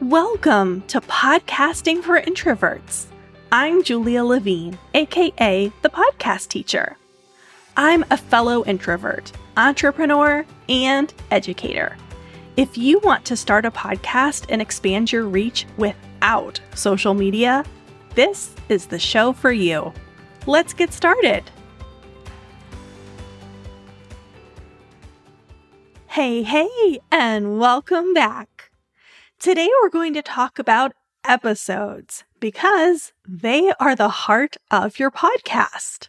Welcome to Podcasting for Introverts. I'm Julia Levine, aka the podcast teacher. I'm a fellow introvert, entrepreneur, and educator. If you want to start a podcast and expand your reach without social media, this is the show for you. Let's get started. Hey, hey, and welcome back. Today we're going to talk about episodes because they are the heart of your podcast.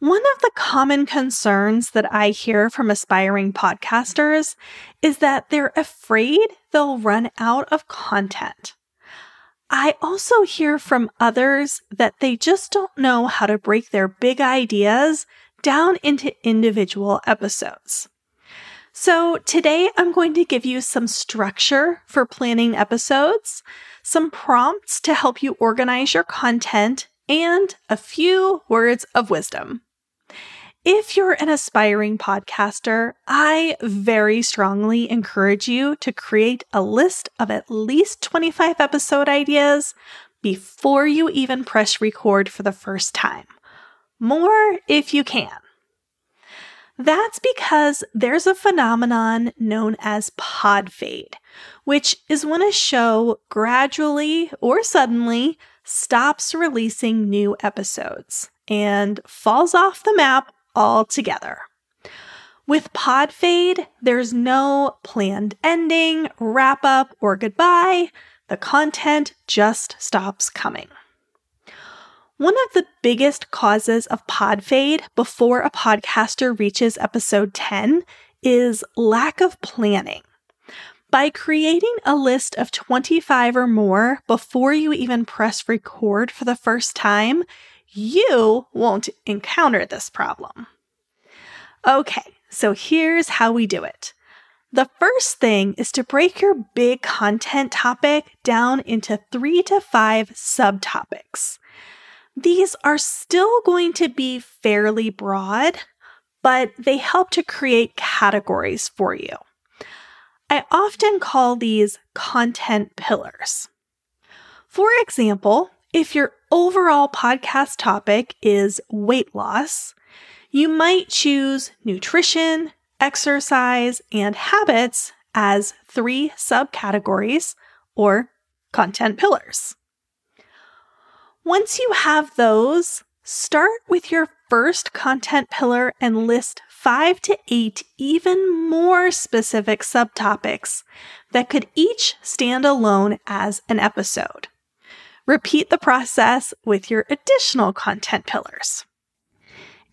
One of the common concerns that I hear from aspiring podcasters is that they're afraid they'll run out of content. I also hear from others that they just don't know how to break their big ideas down into individual episodes. So today I'm going to give you some structure for planning episodes, some prompts to help you organize your content, and a few words of wisdom. If you're an aspiring podcaster, I very strongly encourage you to create a list of at least 25 episode ideas before you even press record for the first time. More if you can. That's because there's a phenomenon known as pod fade, which is when a show gradually or suddenly stops releasing new episodes and falls off the map altogether. With pod fade, there's no planned ending, wrap up, or goodbye. The content just stops coming. One of the biggest causes of pod fade before a podcaster reaches episode 10 is lack of planning. By creating a list of 25 or more before you even press record for the first time, you won't encounter this problem. Okay, so here's how we do it. The first thing is to break your big content topic down into three to five subtopics. These are still going to be fairly broad, but they help to create categories for you. I often call these content pillars. For example, if your overall podcast topic is weight loss, you might choose nutrition, exercise, and habits as three subcategories or content pillars. Once you have those, start with your first content pillar and list five to eight even more specific subtopics that could each stand alone as an episode. Repeat the process with your additional content pillars.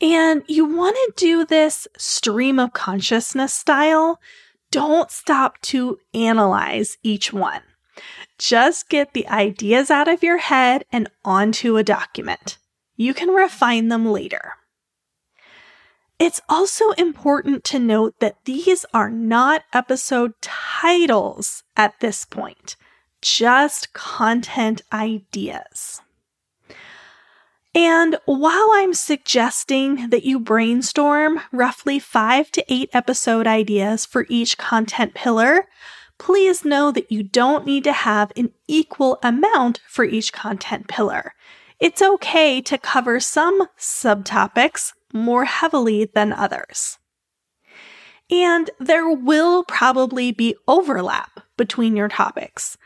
And you want to do this stream of consciousness style. Don't stop to analyze each one. Just get the ideas out of your head and onto a document. You can refine them later. It's also important to note that these are not episode titles at this point, just content ideas. And while I'm suggesting that you brainstorm roughly five to eight episode ideas for each content pillar, please know that you don't need to have an equal amount for each content pillar. It's okay to cover some subtopics more heavily than others. And there will probably be overlap between your topics.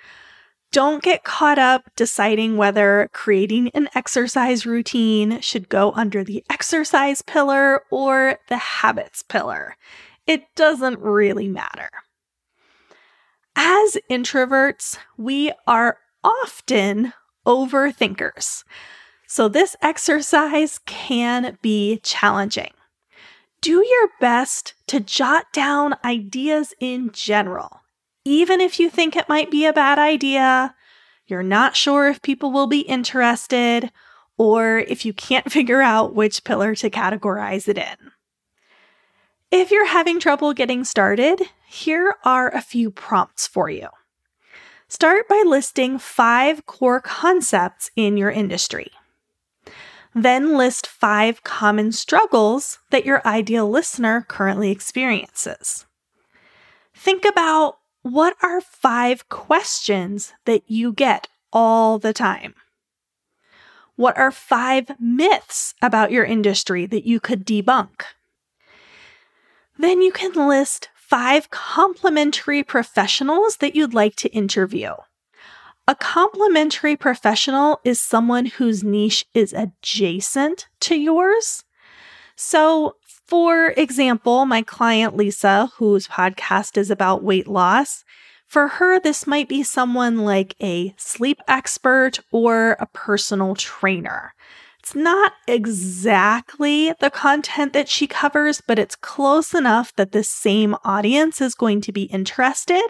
Don't get caught up deciding whether creating an exercise routine should go under the exercise pillar or the habits pillar. It doesn't really matter. As introverts, we are often overthinkers. So, this exercise can be challenging. Do your best to jot down ideas in general. Even if you think it might be a bad idea, you're not sure if people will be interested, or if you can't figure out which pillar to categorize it in. If you're having trouble getting started, here are a few prompts for you. Start by listing five core concepts in your industry. Then list five common struggles that your ideal listener currently experiences. Think about what are five questions that you get all the time? What are five myths about your industry that you could debunk? Then you can list five complementary professionals that you'd like to interview. A complementary professional is someone whose niche is adjacent to yours. So, for example, my client Lisa, whose podcast is about weight loss, for her, this might be someone like a sleep expert or a personal trainer. It's not exactly the content that she covers, but it's close enough that the same audience is going to be interested.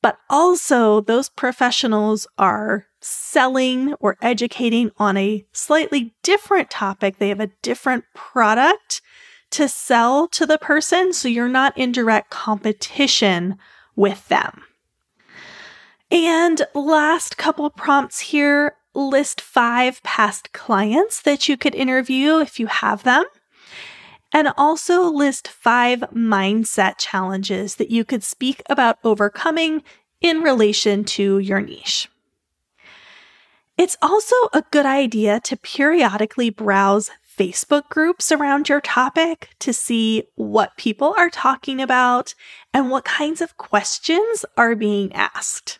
But also, those professionals are selling or educating on a slightly different topic. They have a different product to sell to the person, so you're not in direct competition with them. And last couple prompts here list five past clients that you could interview if you have them. And also list five mindset challenges that you could speak about overcoming in relation to your niche. It's also a good idea to periodically browse Facebook groups around your topic to see what people are talking about and what kinds of questions are being asked.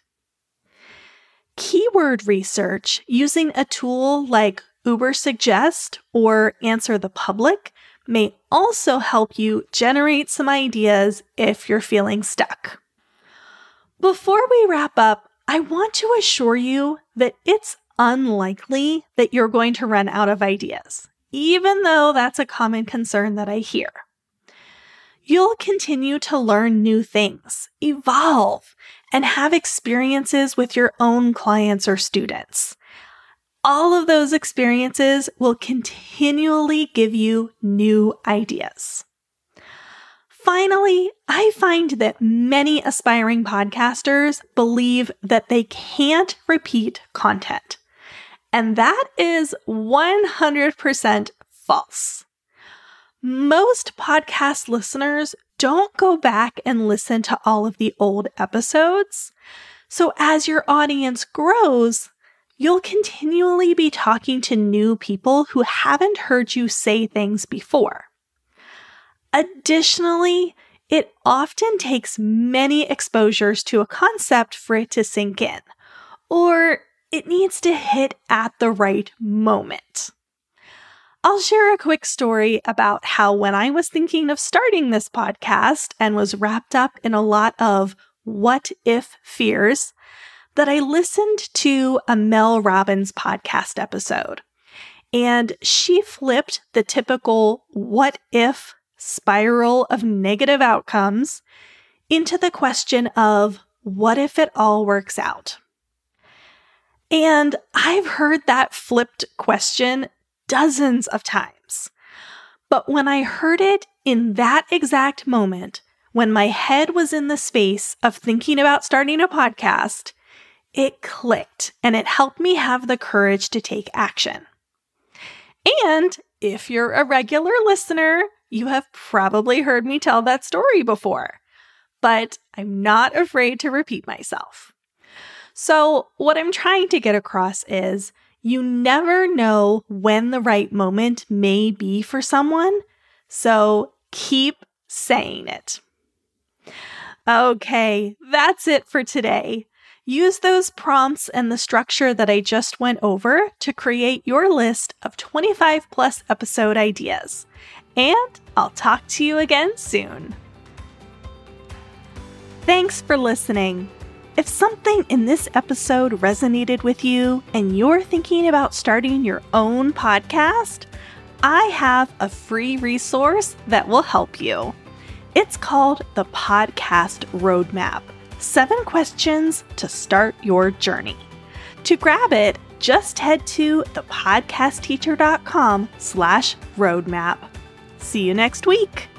Keyword research using a tool like Ubersuggest or Answer the Public may also help you generate some ideas if you're feeling stuck. Before we wrap up, I want to assure you that it's unlikely that you're going to run out of ideas even though that's a common concern that I hear. You'll continue to learn new things, evolve, and have experiences with your own clients or students. All of those experiences will continually give you new ideas. Finally, I find that many aspiring podcasters believe that they can't repeat content. And that is 100% false. Most podcast listeners don't go back and listen to all of the old episodes. So as your audience grows, you'll continually be talking to new people who haven't heard you say things before. Additionally, it often takes many exposures to a concept for it to sink in, or it needs to hit at the right moment. I'll share a quick story about how, when I was thinking of starting this podcast and was wrapped up in a lot of what if fears, that I listened to a Mel Robbins podcast episode. And she flipped the typical what if spiral of negative outcomes into the question of what if it all works out? And I've heard that flipped question dozens of times. But when I heard it in that exact moment, when my head was in the space of thinking about starting a podcast, it clicked and it helped me have the courage to take action. And if you're a regular listener, you have probably heard me tell that story before, but I'm not afraid to repeat myself. So, what I'm trying to get across is you never know when the right moment may be for someone. So, keep saying it. Okay, that's it for today. Use those prompts and the structure that I just went over to create your list of 25 plus episode ideas. And I'll talk to you again soon. Thanks for listening. If something in this episode resonated with you and you're thinking about starting your own podcast, I have a free resource that will help you. It's called the Podcast Roadmap Seven Questions to Start Your Journey. To grab it, just head to thepodcastteacher.com slash roadmap. See you next week.